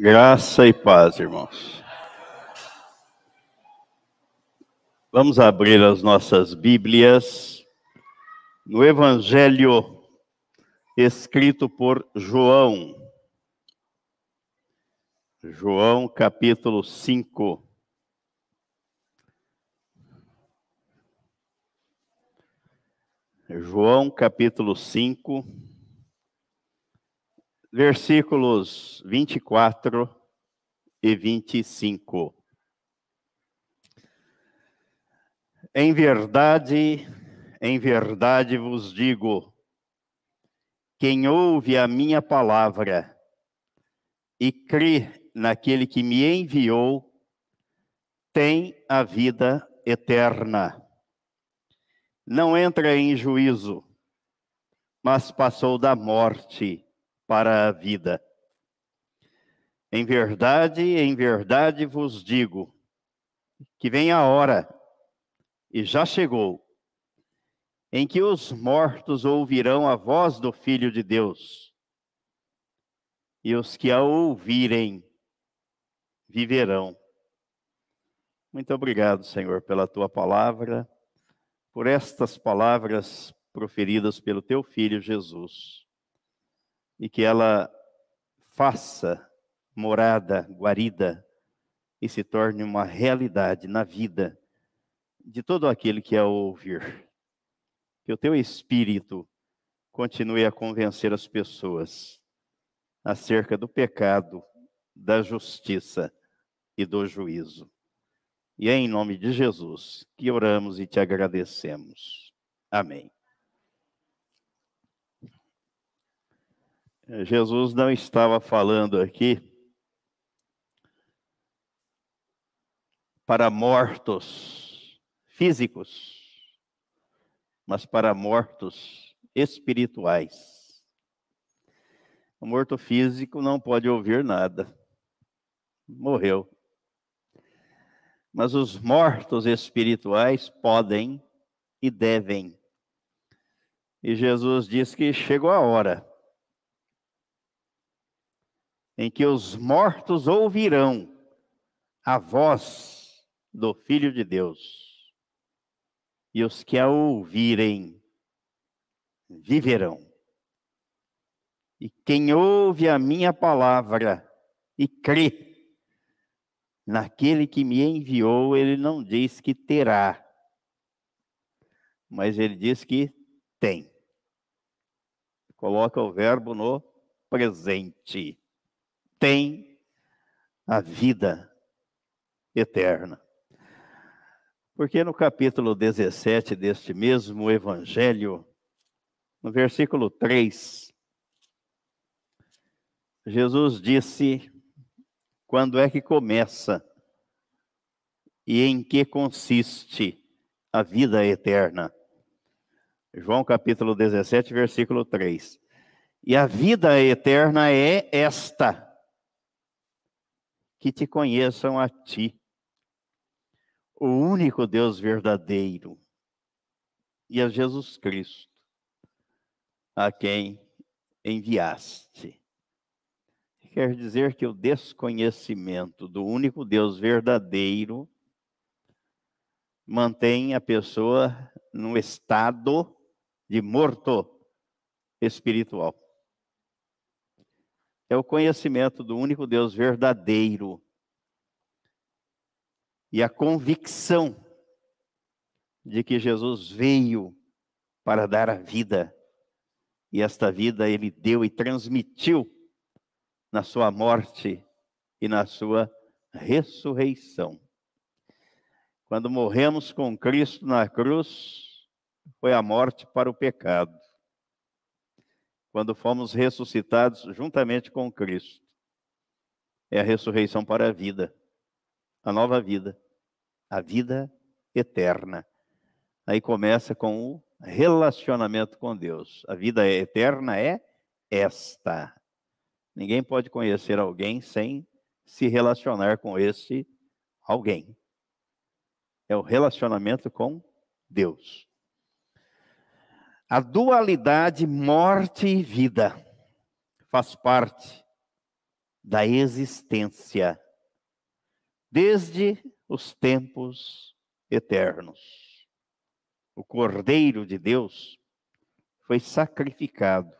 Graça e paz, irmãos. Vamos abrir as nossas Bíblias no Evangelho escrito por João. João, capítulo 5. João, capítulo 5 versículos 24 e 25. Em verdade, em verdade vos digo: quem ouve a minha palavra e crê naquele que me enviou, tem a vida eterna. Não entra em juízo, mas passou da morte para a vida. Em verdade, em verdade vos digo que vem a hora, e já chegou, em que os mortos ouvirão a voz do Filho de Deus, e os que a ouvirem viverão. Muito obrigado, Senhor, pela tua palavra, por estas palavras proferidas pelo teu filho Jesus e que ela faça morada, guarida e se torne uma realidade na vida de todo aquele que a ouvir. Que o teu espírito continue a convencer as pessoas acerca do pecado, da justiça e do juízo. E é em nome de Jesus que oramos e te agradecemos. Amém. Jesus não estava falando aqui para mortos físicos, mas para mortos espirituais. O morto físico não pode ouvir nada, morreu. Mas os mortos espirituais podem e devem. E Jesus diz que chegou a hora em que os mortos ouvirão a voz do Filho de Deus, e os que a ouvirem viverão. E quem ouve a minha palavra e crê naquele que me enviou, ele não diz que terá, mas ele diz que tem. Coloca o verbo no presente tem a vida eterna. Porque no capítulo 17 deste mesmo evangelho, no versículo 3, Jesus disse quando é que começa e em que consiste a vida eterna. João capítulo 17, versículo 3. E a vida eterna é esta que te conheçam a ti, o único Deus verdadeiro, e a Jesus Cristo, a quem enviaste. Quer dizer que o desconhecimento do único Deus verdadeiro mantém a pessoa no estado de morto espiritual é o conhecimento do único Deus verdadeiro. E a convicção de que Jesus veio para dar a vida. E esta vida ele deu e transmitiu na sua morte e na sua ressurreição. Quando morremos com Cristo na cruz, foi a morte para o pecado quando fomos ressuscitados juntamente com Cristo. É a ressurreição para a vida, a nova vida, a vida eterna. Aí começa com o relacionamento com Deus. A vida eterna é esta. Ninguém pode conhecer alguém sem se relacionar com esse alguém. É o relacionamento com Deus. A dualidade morte e vida faz parte da existência, desde os tempos eternos. O Cordeiro de Deus foi sacrificado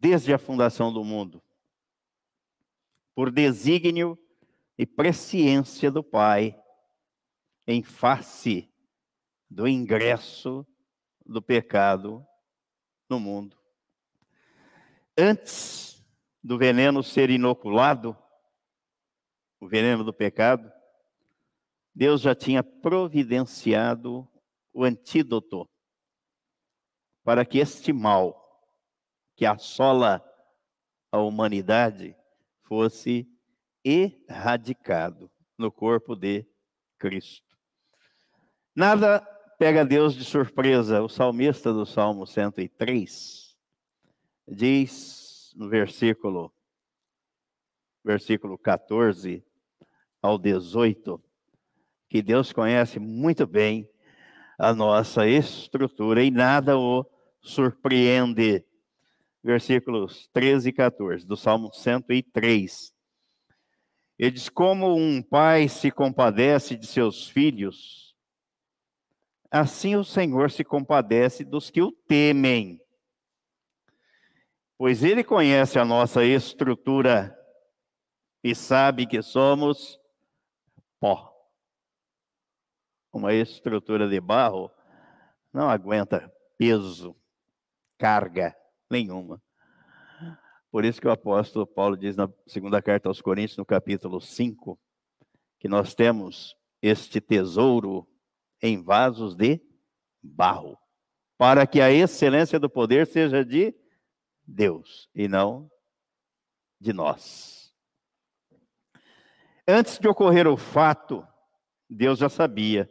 desde a fundação do mundo, por desígnio e presciência do Pai, em face do ingresso do pecado no mundo. Antes do veneno ser inoculado, o veneno do pecado, Deus já tinha providenciado o antídoto para que este mal que assola a humanidade fosse erradicado no corpo de Cristo. Nada pega Deus de surpresa. O salmista do Salmo 103 diz no versículo versículo 14 ao 18 que Deus conhece muito bem a nossa estrutura e nada o surpreende. Versículos 13 e 14 do Salmo 103. Ele diz: Como um pai se compadece de seus filhos, assim o Senhor se compadece dos que o temem. Pois ele conhece a nossa estrutura e sabe que somos pó. Uma estrutura de barro não aguenta peso, carga nenhuma. Por isso que o apóstolo Paulo diz na segunda carta aos Coríntios, no capítulo 5, que nós temos este tesouro em vasos de barro, para que a excelência do poder seja de Deus e não de nós. Antes de ocorrer o fato, Deus já sabia.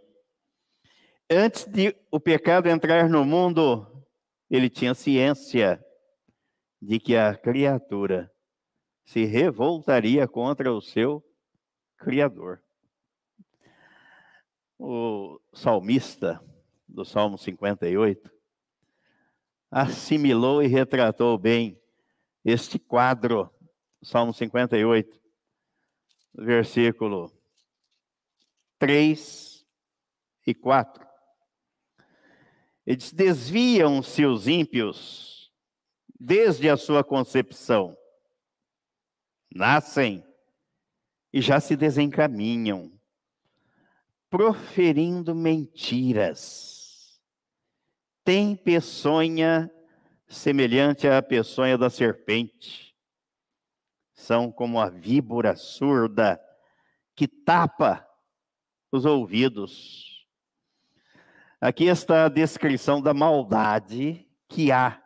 Antes de o pecado entrar no mundo, ele tinha ciência de que a criatura se revoltaria contra o seu Criador. O salmista do Salmo 58 assimilou e retratou bem este quadro, Salmo 58, versículo 3 e 4. Ele diz: Desviam-se os ímpios desde a sua concepção. Nascem e já se desencaminham, proferindo mentiras. Tem peçonha semelhante à peçonha da serpente. São como a víbora surda que tapa os ouvidos. Aqui está a descrição da maldade que há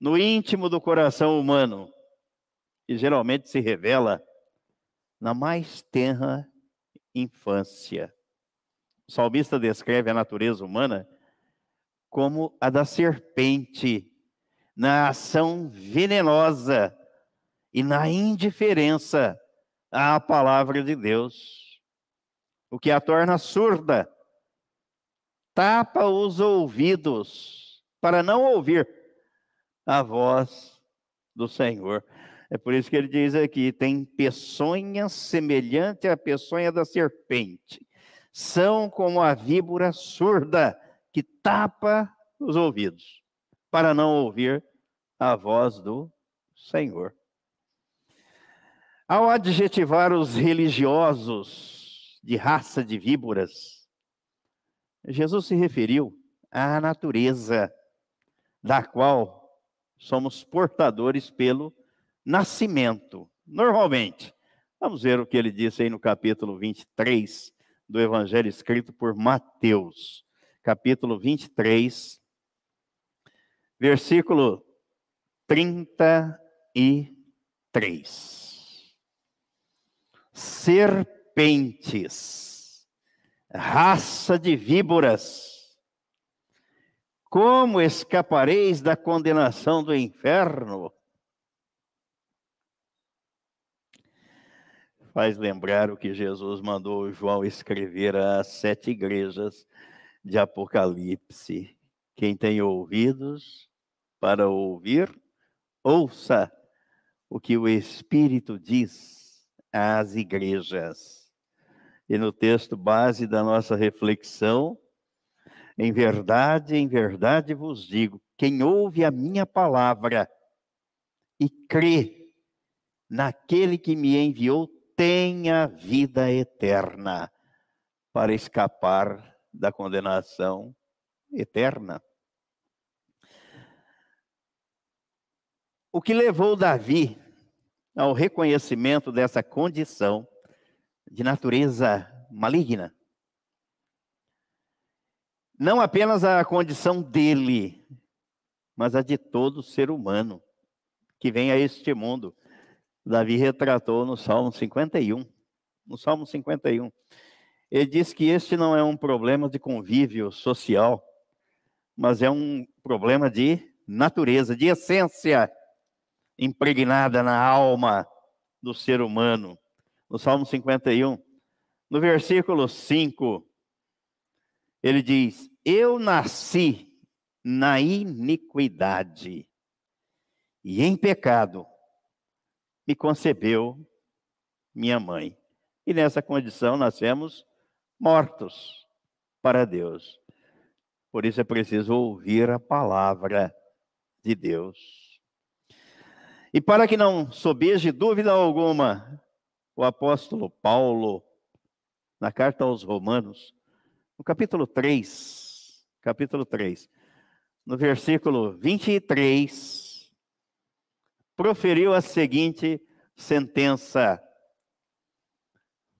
no íntimo do coração humano, que geralmente se revela na mais tenra infância. O salmista descreve a natureza humana como a da serpente, na ação venenosa e na indiferença à palavra de Deus, o que a torna surda, tapa os ouvidos para não ouvir a voz do Senhor. É por isso que ele diz aqui: tem peçonha semelhante à peçonha da serpente. São como a víbora surda que tapa os ouvidos, para não ouvir a voz do Senhor. Ao adjetivar os religiosos de raça de víboras, Jesus se referiu à natureza da qual somos portadores pelo nascimento, normalmente. Vamos ver o que ele disse aí no capítulo 23 do Evangelho escrito por Mateus, capítulo 23, versículo 33. Serpentes, raça de víboras, como escapareis da condenação do inferno? Faz lembrar o que Jesus mandou João escrever às sete igrejas de Apocalipse. Quem tem ouvidos para ouvir, ouça o que o Espírito diz às igrejas. E no texto base da nossa reflexão, em verdade, em verdade vos digo: quem ouve a minha palavra e crê naquele que me enviou, tem a vida eterna para escapar da condenação eterna. O que levou Davi ao reconhecimento dessa condição de natureza maligna não apenas a condição dele, mas a de todo ser humano que vem a este mundo. Davi retratou no Salmo 51. No Salmo 51. Ele diz que este não é um problema de convívio social, mas é um problema de natureza, de essência impregnada na alma do ser humano. No Salmo 51, no versículo 5, ele diz: Eu nasci na iniquidade e em pecado me concebeu minha mãe. E nessa condição nascemos mortos para Deus. Por isso é preciso ouvir a palavra de Deus. E para que não sobeje dúvida alguma, o apóstolo Paulo, na carta aos Romanos, no capítulo 3, capítulo 3, no versículo 23, proferiu a seguinte sentença: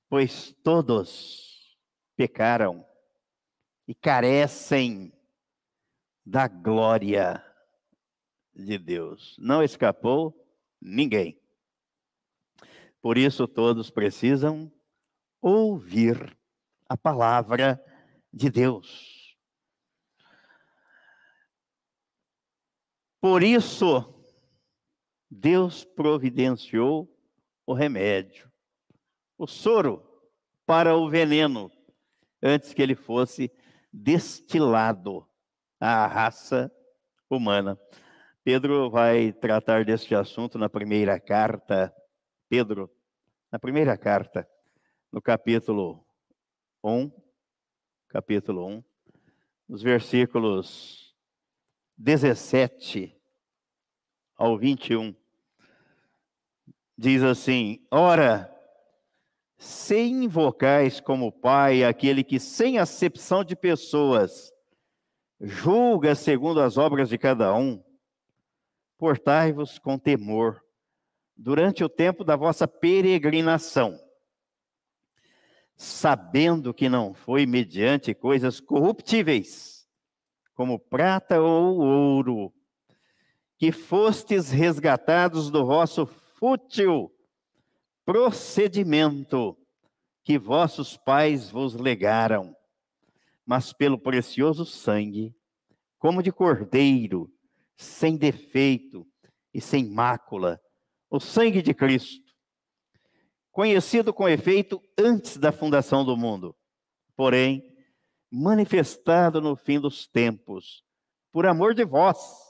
Pois todos pecaram e carecem da glória de Deus. Não escapou ninguém. Por isso todos precisam ouvir a palavra de Deus. Por isso, Deus providenciou o remédio, o soro para o veneno, antes que ele fosse destilado à raça humana. Pedro vai tratar deste assunto na primeira carta. Pedro, na primeira carta, no capítulo 1, capítulo 1, nos versículos 17 ao 21. Diz assim: Ora, se invocais como Pai aquele que, sem acepção de pessoas, julga segundo as obras de cada um, portai-vos com temor durante o tempo da vossa peregrinação sabendo que não foi mediante coisas corruptíveis, como prata ou ouro, que fostes resgatados do vosso fútil procedimento que vossos pais vos legaram, mas pelo precioso sangue, como de cordeiro, sem defeito e sem mácula, o sangue de Cristo conhecido com efeito antes da fundação do mundo, porém manifestado no fim dos tempos, por amor de vós,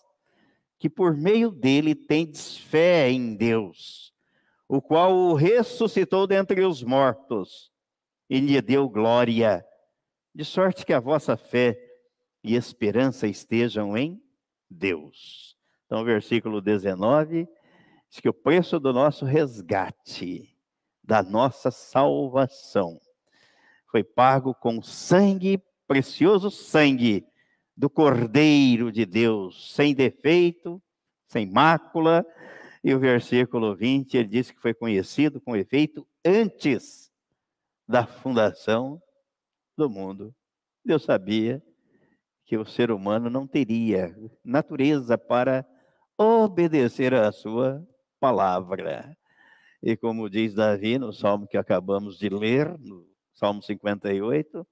que por meio dele tendes fé em Deus, o qual o ressuscitou dentre os mortos e lhe deu glória, de sorte que a vossa fé e esperança estejam em Deus. Então, versículo 19 diz que o preço do nosso resgate da nossa salvação. Foi pago com sangue, precioso sangue do Cordeiro de Deus, sem defeito, sem mácula. E o versículo 20, ele diz que foi conhecido com efeito antes da fundação do mundo. Deus sabia que o ser humano não teria natureza para obedecer à sua palavra. E como diz Davi no salmo que acabamos de ler, no Salmo 58,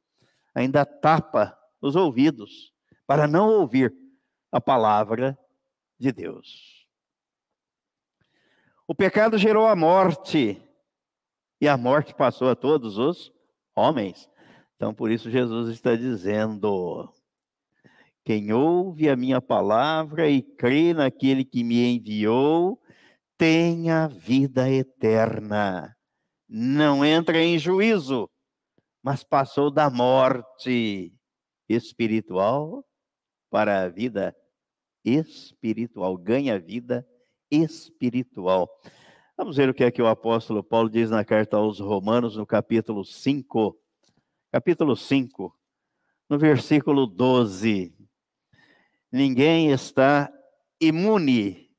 ainda tapa os ouvidos para não ouvir a palavra de Deus. O pecado gerou a morte, e a morte passou a todos os homens. Então, por isso, Jesus está dizendo: quem ouve a minha palavra e crê naquele que me enviou, tem a vida eterna. Não entra em juízo, mas passou da morte espiritual para a vida espiritual, ganha vida espiritual. Vamos ver o que é que o apóstolo Paulo diz na carta aos Romanos, no capítulo 5. Capítulo 5, no versículo 12. Ninguém está imune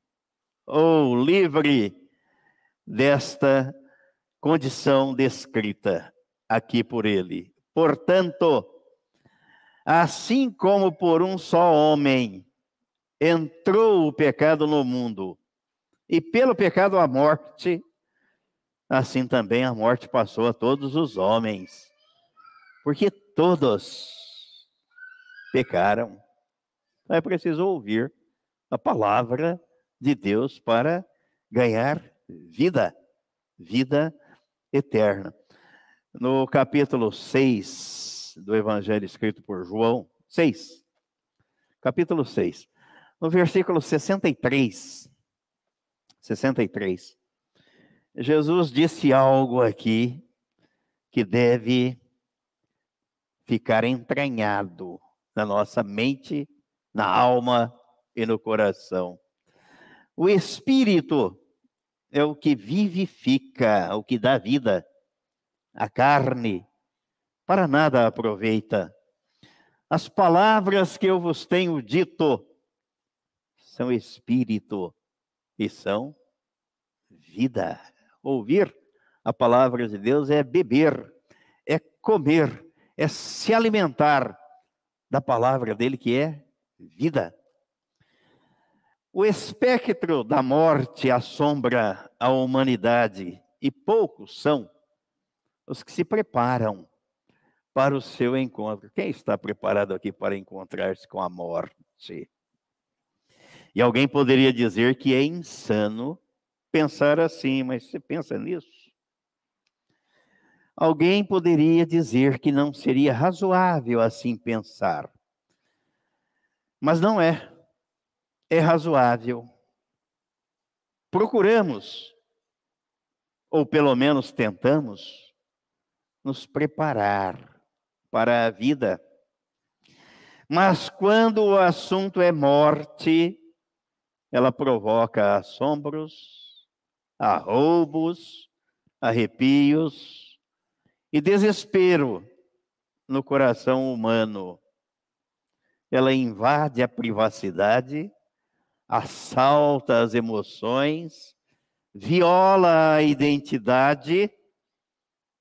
ou livre desta condição descrita aqui por ele. Portanto, assim como por um só homem entrou o pecado no mundo, e pelo pecado a morte, assim também a morte passou a todos os homens, porque todos pecaram. É preciso ouvir a palavra de Deus para ganhar vida, vida eterna. No capítulo 6 do Evangelho escrito por João, 6, capítulo 6, no versículo 63, 63, Jesus disse algo aqui que deve ficar entranhado na nossa mente, na alma e no coração. O espírito é o que vivifica, o que dá vida. A carne para nada aproveita. As palavras que eu vos tenho dito são espírito e são vida. Ouvir a palavra de Deus é beber, é comer, é se alimentar da palavra dele que é vida. O espectro da morte assombra a humanidade e poucos são os que se preparam para o seu encontro. Quem está preparado aqui para encontrar-se com a morte? E alguém poderia dizer que é insano pensar assim, mas você pensa nisso? Alguém poderia dizer que não seria razoável assim pensar. Mas não é é razoável. Procuramos, ou pelo menos tentamos, nos preparar para a vida. Mas quando o assunto é morte, ela provoca assombros, arroubos, arrepios e desespero no coração humano. Ela invade a privacidade assalta as emoções, viola a identidade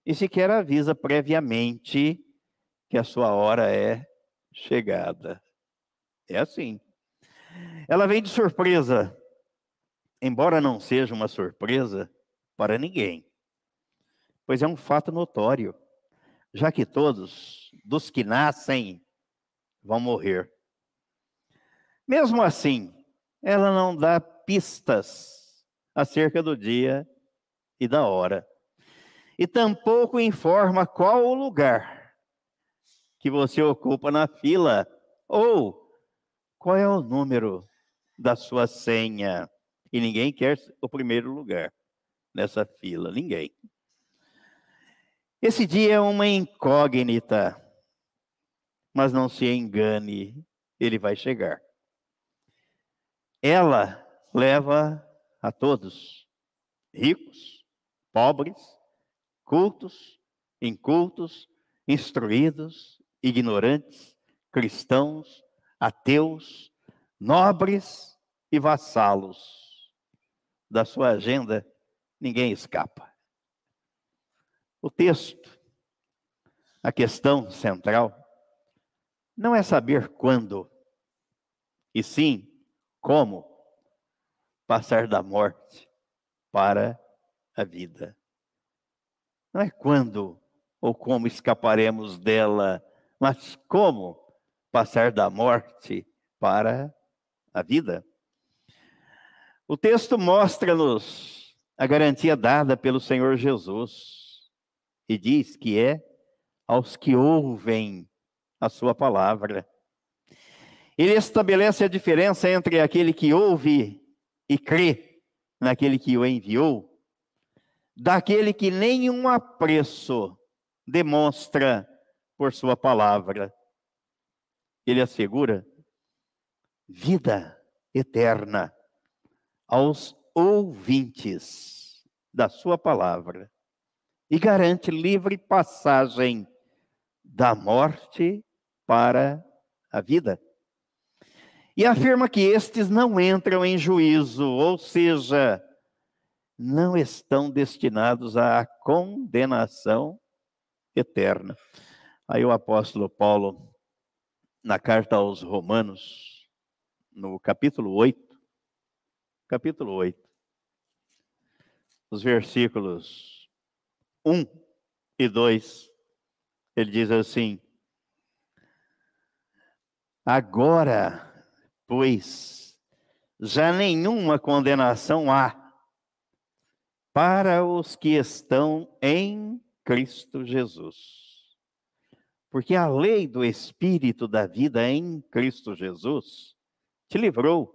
e sequer avisa previamente que a sua hora é chegada. É assim. Ela vem de surpresa, embora não seja uma surpresa para ninguém, pois é um fato notório, já que todos dos que nascem vão morrer. Mesmo assim, ela não dá pistas acerca do dia e da hora. E tampouco informa qual o lugar que você ocupa na fila ou qual é o número da sua senha. E ninguém quer o primeiro lugar nessa fila, ninguém. Esse dia é uma incógnita, mas não se engane, ele vai chegar ela leva a todos, ricos, pobres, cultos, incultos, instruídos, ignorantes, cristãos, ateus, nobres e vassalos. Da sua agenda, ninguém escapa. O texto, a questão central, não é saber quando, e sim como passar da morte para a vida. Não é quando ou como escaparemos dela, mas como passar da morte para a vida. O texto mostra-nos a garantia dada pelo Senhor Jesus e diz que é aos que ouvem a sua palavra. Ele estabelece a diferença entre aquele que ouve e crê naquele que o enviou, daquele que nenhum apreço demonstra por sua palavra. Ele assegura vida eterna aos ouvintes da sua palavra e garante livre passagem da morte para a vida. E afirma que estes não entram em juízo, ou seja, não estão destinados à condenação eterna. Aí o apóstolo Paulo, na carta aos Romanos, no capítulo 8, capítulo 8, os versículos 1 e 2, ele diz assim: Agora, pois, já nenhuma condenação há para os que estão em Cristo Jesus. Porque a lei do Espírito da vida em Cristo Jesus te livrou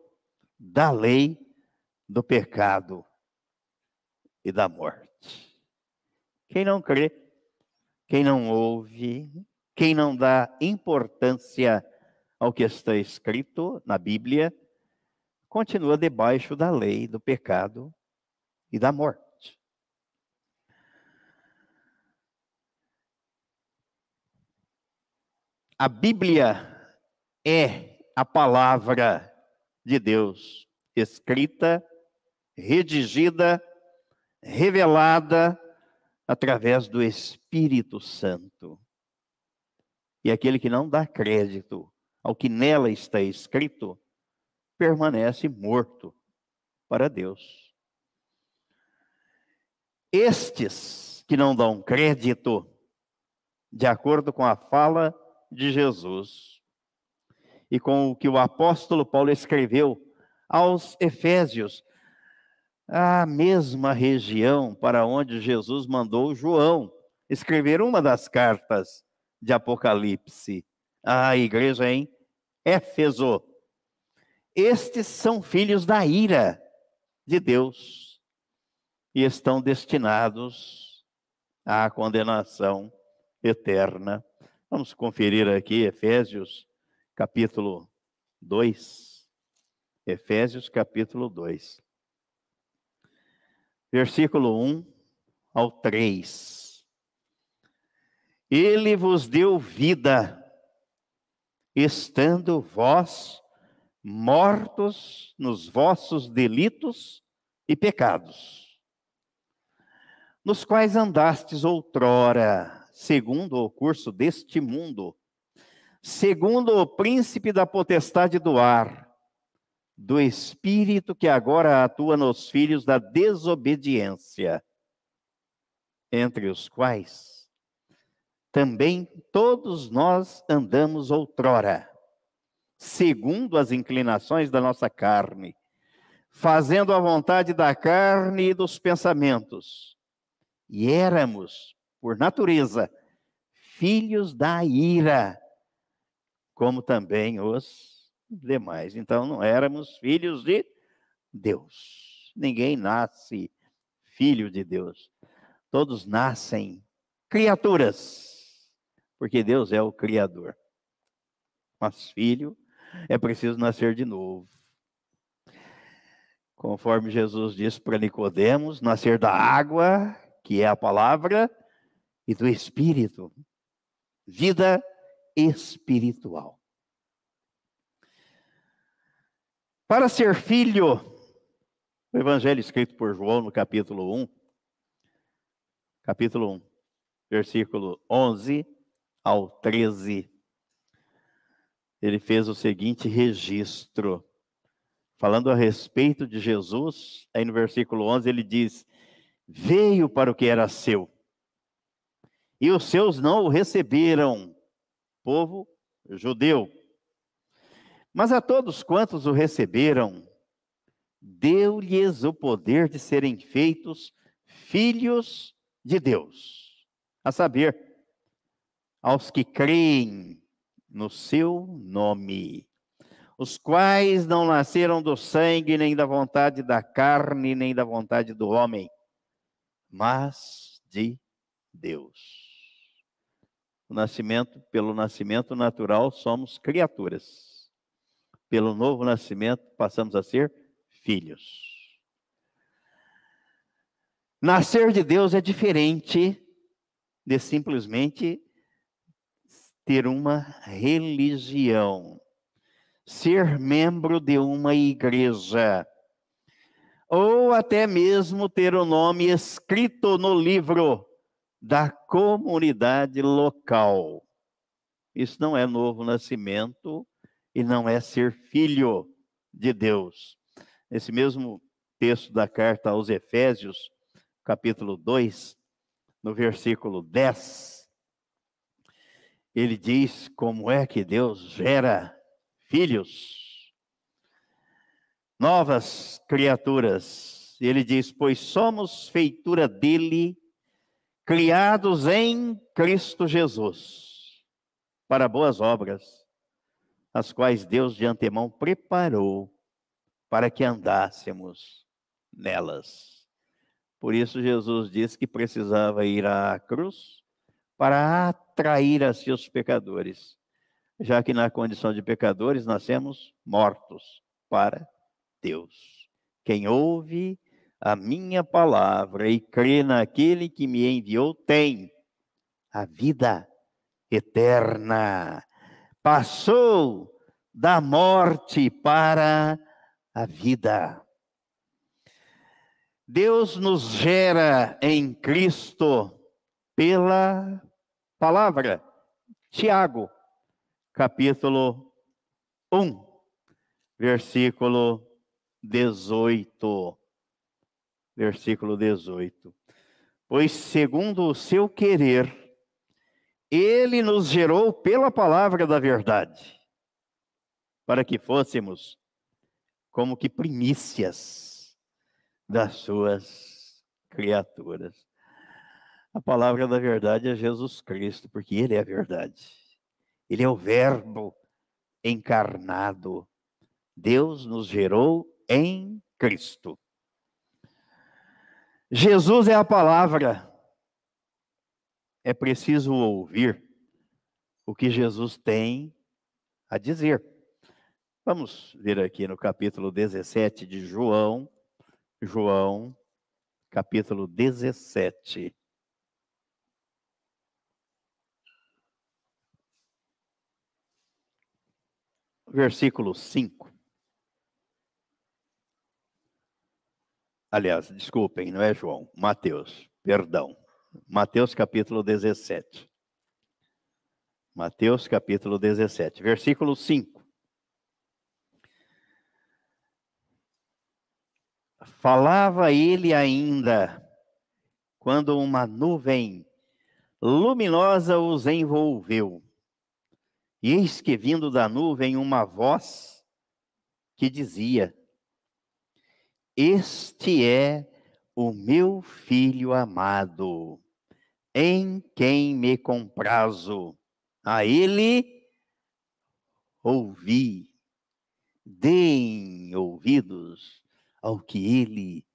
da lei do pecado e da morte. Quem não crê, quem não ouve, quem não dá importância ao que está escrito na Bíblia, continua debaixo da lei do pecado e da morte. A Bíblia é a palavra de Deus, escrita, redigida, revelada através do Espírito Santo. E aquele que não dá crédito ao que nela está escrito, permanece morto para Deus. Estes que não dão crédito, de acordo com a fala de Jesus. E com o que o apóstolo Paulo escreveu aos Efésios, a mesma região para onde Jesus mandou João escrever uma das cartas de Apocalipse, a igreja em Éfeso. Estes são filhos da ira de Deus e estão destinados à condenação eterna. Vamos conferir aqui Efésios capítulo 2. Efésios capítulo 2. Versículo 1 ao 3. Ele vos deu vida, estando vós mortos nos vossos delitos e pecados, nos quais andastes outrora, segundo o curso deste mundo, segundo o príncipe da potestade do ar, do espírito que agora atua nos filhos da desobediência, entre os quais também todos nós andamos outrora, segundo as inclinações da nossa carne, fazendo a vontade da carne e dos pensamentos. E éramos por natureza, filhos da ira, como também os demais. Então, não éramos filhos de Deus. Ninguém nasce filho de Deus. Todos nascem criaturas, porque Deus é o Criador. Mas filho é preciso nascer de novo. Conforme Jesus disse para Nicodemos, nascer da água, que é a palavra, e do espírito. Vida espiritual. Para ser filho, o evangelho escrito por João no capítulo 1, capítulo 1, versículo 11 ao 13, ele fez o seguinte registro. Falando a respeito de Jesus, aí no versículo 11 ele diz: Veio para o que era seu, e os seus não o receberam, povo judeu. Mas a todos quantos o receberam, deu-lhes o poder de serem feitos filhos de Deus, a saber, aos que creem no seu nome, os quais não nasceram do sangue, nem da vontade da carne, nem da vontade do homem, mas de Deus. O nascimento, pelo nascimento natural, somos criaturas. Pelo novo nascimento, passamos a ser filhos. Nascer de Deus é diferente de simplesmente ter uma religião, ser membro de uma igreja, ou até mesmo ter o nome escrito no livro da comunidade local. Isso não é novo nascimento e não é ser filho de Deus. Nesse mesmo texto da carta aos Efésios, capítulo 2, no versículo 10, ele diz como é que Deus gera filhos, novas criaturas. Ele diz: Pois somos feitura dele criados em Cristo Jesus, para boas obras, as quais Deus de antemão preparou para que andássemos nelas. Por isso, Jesus disse que precisava ir à cruz para atrair a seus pecadores, já que na condição de pecadores nascemos mortos para Deus. Quem ouve a minha palavra e crê naquele que me enviou, tem a vida eterna. Passou da morte para a vida. Deus nos gera em Cristo pela palavra. Tiago, capítulo 1, versículo 18 versículo 18. Pois, segundo o seu querer, ele nos gerou pela palavra da verdade, para que fôssemos como que primícias das suas criaturas. A palavra da verdade é Jesus Cristo, porque Ele é a verdade. Ele é o Verbo encarnado. Deus nos gerou em Cristo. Jesus é a palavra. É preciso ouvir o que Jesus tem a dizer. Vamos ver aqui no capítulo 17 de João, João, capítulo 17. Versículo 5. Aliás, desculpem, não é João, Mateus, perdão. Mateus capítulo 17. Mateus capítulo 17, versículo 5. Falava ele ainda quando uma nuvem luminosa os envolveu. E eis que vindo da nuvem uma voz que dizia: este é o meu filho amado, em quem me comprazo. A ele ouvi. Deem ouvidos ao que ele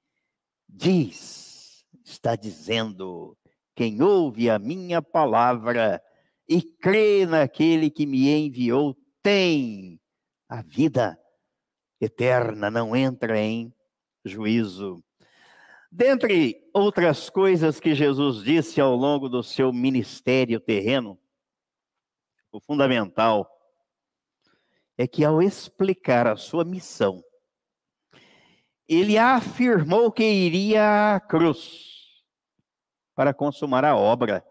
diz. Está dizendo: quem ouve a minha palavra e crê naquele que me enviou tem a vida eterna, não entra em juízo. Dentre outras coisas que Jesus disse ao longo do seu ministério terreno, o fundamental é que ao explicar a sua missão, ele afirmou que iria à cruz para consumar a obra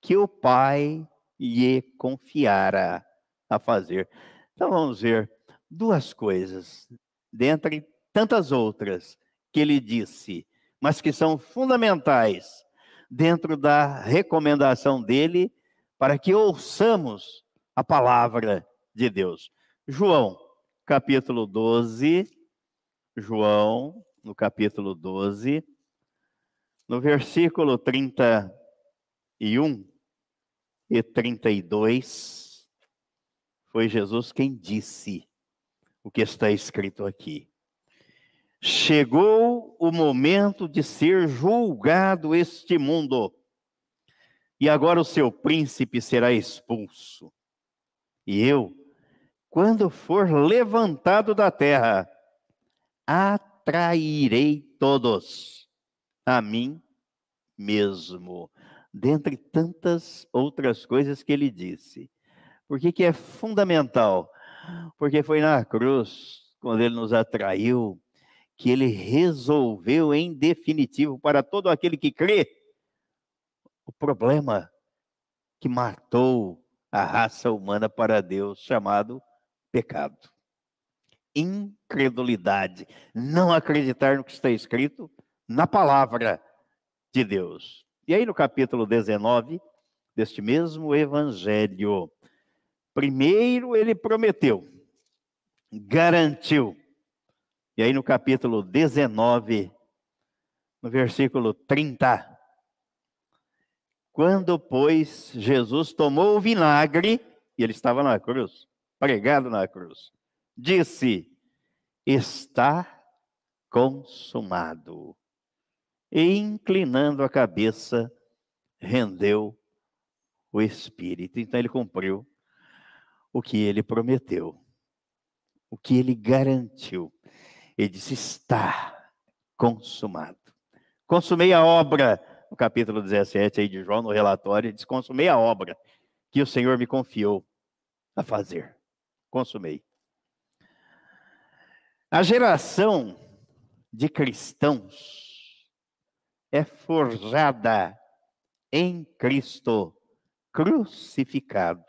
que o Pai lhe confiara a fazer. Então vamos ver duas coisas, dentre tantas outras que ele disse, mas que são fundamentais dentro da recomendação dele para que ouçamos a palavra de Deus. João, capítulo 12, João, no capítulo 12, no versículo 31 e 32, foi Jesus quem disse: o que está escrito aqui. Chegou o momento de ser julgado este mundo, e agora o seu príncipe será expulso. E eu, quando for levantado da terra, atrairei todos a mim mesmo, dentre tantas outras coisas que ele disse. Por que, que é fundamental? Porque foi na cruz, quando ele nos atraiu, que ele resolveu em definitivo para todo aquele que crê o problema que matou a raça humana para Deus, chamado pecado. Incredulidade, não acreditar no que está escrito na palavra de Deus. E aí no capítulo 19 deste mesmo evangelho, primeiro ele prometeu, garantiu. E aí no capítulo 19, no versículo 30, quando, pois, Jesus tomou o vinagre, e ele estava na cruz, pregado na cruz, disse: Está consumado. E inclinando a cabeça, rendeu o espírito. Então ele cumpriu o que ele prometeu, o que ele garantiu. Ele disse: Está consumado. Consumei a obra no capítulo 17 aí de João, no relatório, diz: Consumei a obra que o Senhor me confiou a fazer. Consumei. A geração de cristãos é forjada em Cristo crucificado,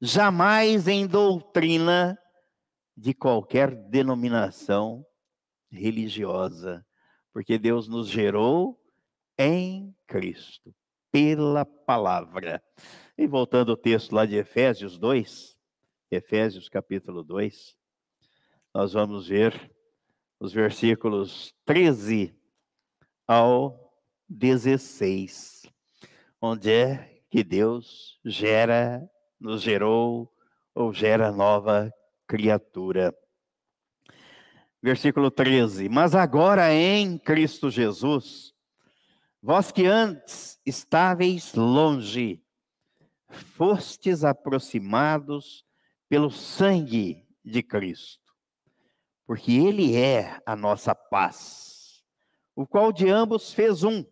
jamais em doutrina de qualquer denominação religiosa, porque Deus nos gerou em Cristo, pela palavra. E voltando ao texto lá de Efésios 2, Efésios capítulo 2, nós vamos ver os versículos 13 ao 16, onde é que Deus gera, nos gerou ou gera nova criatura. Versículo 13: Mas agora em Cristo Jesus, Vós que antes estáveis longe, fostes aproximados pelo sangue de Cristo, porque Ele é a nossa paz, o qual de ambos fez um,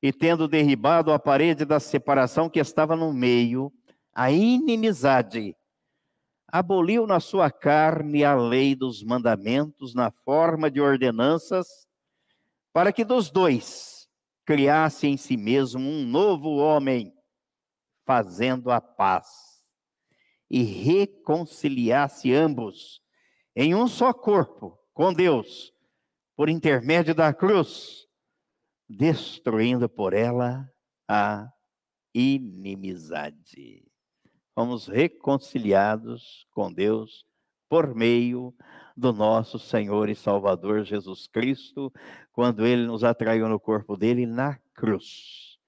e tendo derribado a parede da separação que estava no meio, a inimizade, aboliu na sua carne a lei dos mandamentos na forma de ordenanças, para que dos dois criasse em si mesmo um novo homem, fazendo a paz, e reconciliasse ambos em um só corpo com Deus, por intermédio da cruz, destruindo por ela a inimizade. Fomos reconciliados com Deus por meio do nosso Senhor e Salvador Jesus Cristo, quando ele nos atraiu no corpo dele na cruz,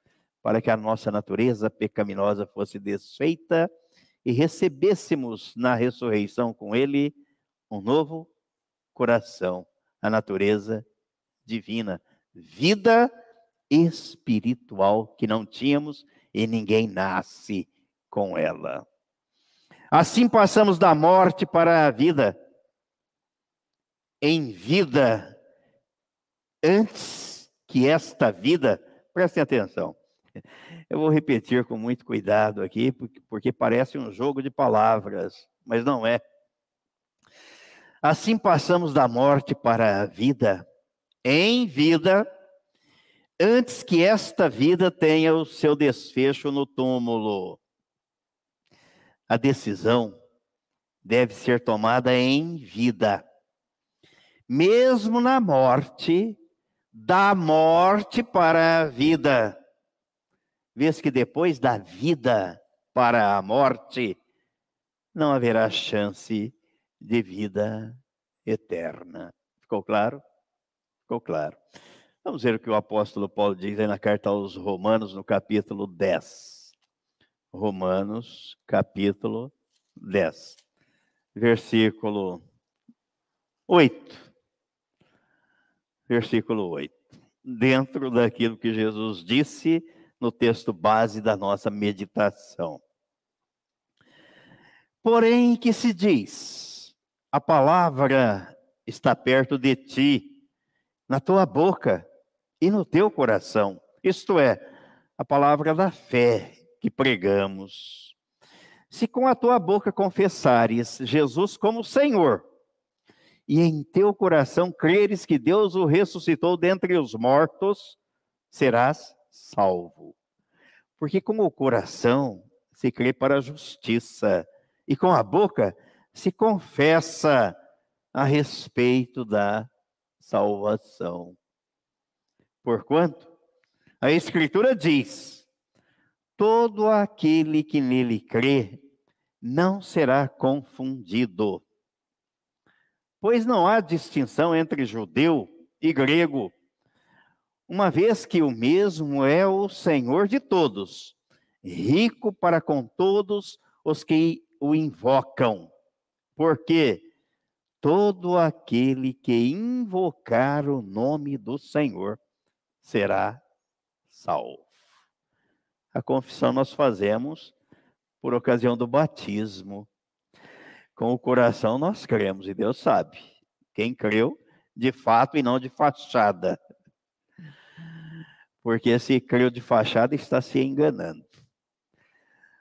para que a nossa natureza pecaminosa fosse desfeita e recebêssemos na ressurreição com ele um novo coração, a natureza divina, vida espiritual que não tínhamos e ninguém nasce com ela. Assim passamos da morte para a vida em vida antes que esta vida, prestem atenção. Eu vou repetir com muito cuidado aqui, porque, parece um jogo de palavras, mas não é. Assim passamos da morte para a vida, em vida, antes que esta vida tenha o seu desfecho no túmulo. A decisão deve ser tomada em vida mesmo na morte, da morte para a vida. Vês que depois da vida para a morte, não haverá chance de vida eterna. Ficou claro? Ficou claro. Vamos ver o que o apóstolo Paulo diz aí na carta aos Romanos, no capítulo 10. Romanos, capítulo 10, versículo 8. Versículo 8. Dentro daquilo que Jesus disse no texto base da nossa meditação. Porém, que se diz: a palavra está perto de ti, na tua boca e no teu coração. Isto é, a palavra da fé que pregamos. Se com a tua boca confessares Jesus como Senhor, e em teu coração creres que Deus o ressuscitou dentre os mortos, serás salvo. Porque com o coração se crê para a justiça, e com a boca se confessa a respeito da salvação. Porquanto, a Escritura diz: todo aquele que nele crê não será confundido. Pois não há distinção entre judeu e grego, uma vez que o mesmo é o Senhor de todos, rico para com todos os que o invocam, porque todo aquele que invocar o nome do Senhor será salvo. A confissão nós fazemos por ocasião do batismo. Com o coração nós cremos, e Deus sabe. Quem creu, de fato e não de fachada. Porque se creu de fachada, está se enganando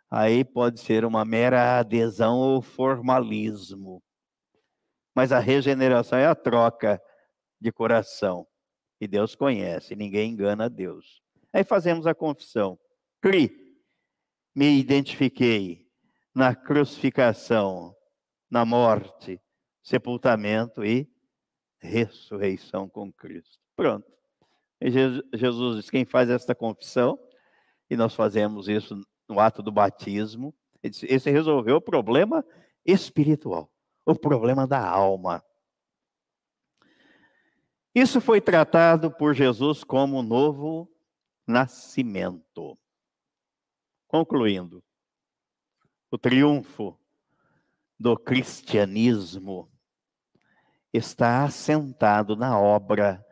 aí pode ser uma mera adesão ou formalismo. Mas a regeneração é a troca de coração. E Deus conhece, ninguém engana Deus. Aí fazemos a confissão. Cri, me identifiquei na crucificação, na morte, sepultamento e ressurreição com Cristo. Pronto. E Jesus diz: quem faz esta confissão, e nós fazemos isso no ato do batismo. Esse resolveu o problema espiritual, o problema da alma. Isso foi tratado por Jesus como novo nascimento. Concluindo, o triunfo do cristianismo está assentado na obra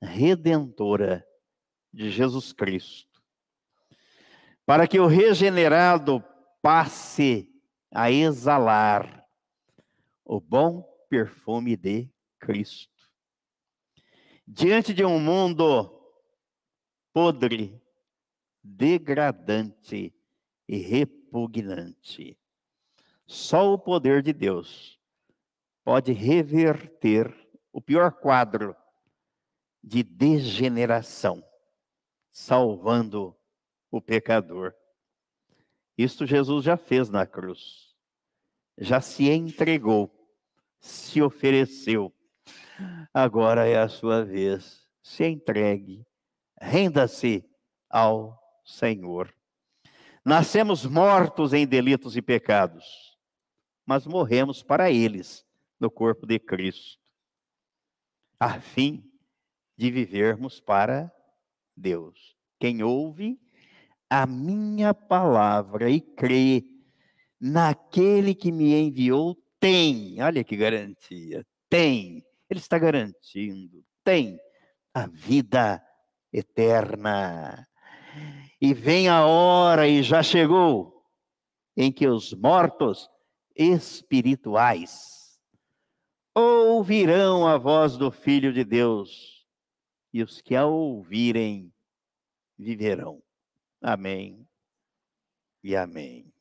redentora de Jesus Cristo para que o regenerado passe a exalar o bom perfume de Cristo. Diante de um mundo podre, degradante e repugnante, só o poder de Deus pode reverter o pior quadro de degeneração, salvando o pecador. Isto Jesus já fez na cruz. Já se entregou, se ofereceu. Agora é a sua vez. Se entregue, renda-se ao Senhor. Nascemos mortos em delitos e pecados, mas morremos para eles no corpo de Cristo, a fim de vivermos para Deus. Quem ouve a minha palavra e crê naquele que me enviou, tem, olha que garantia, tem, ele está garantindo, tem a vida eterna. E vem a hora, e já chegou, em que os mortos espirituais ouvirão a voz do Filho de Deus, e os que a ouvirem viverão. Amém e amém.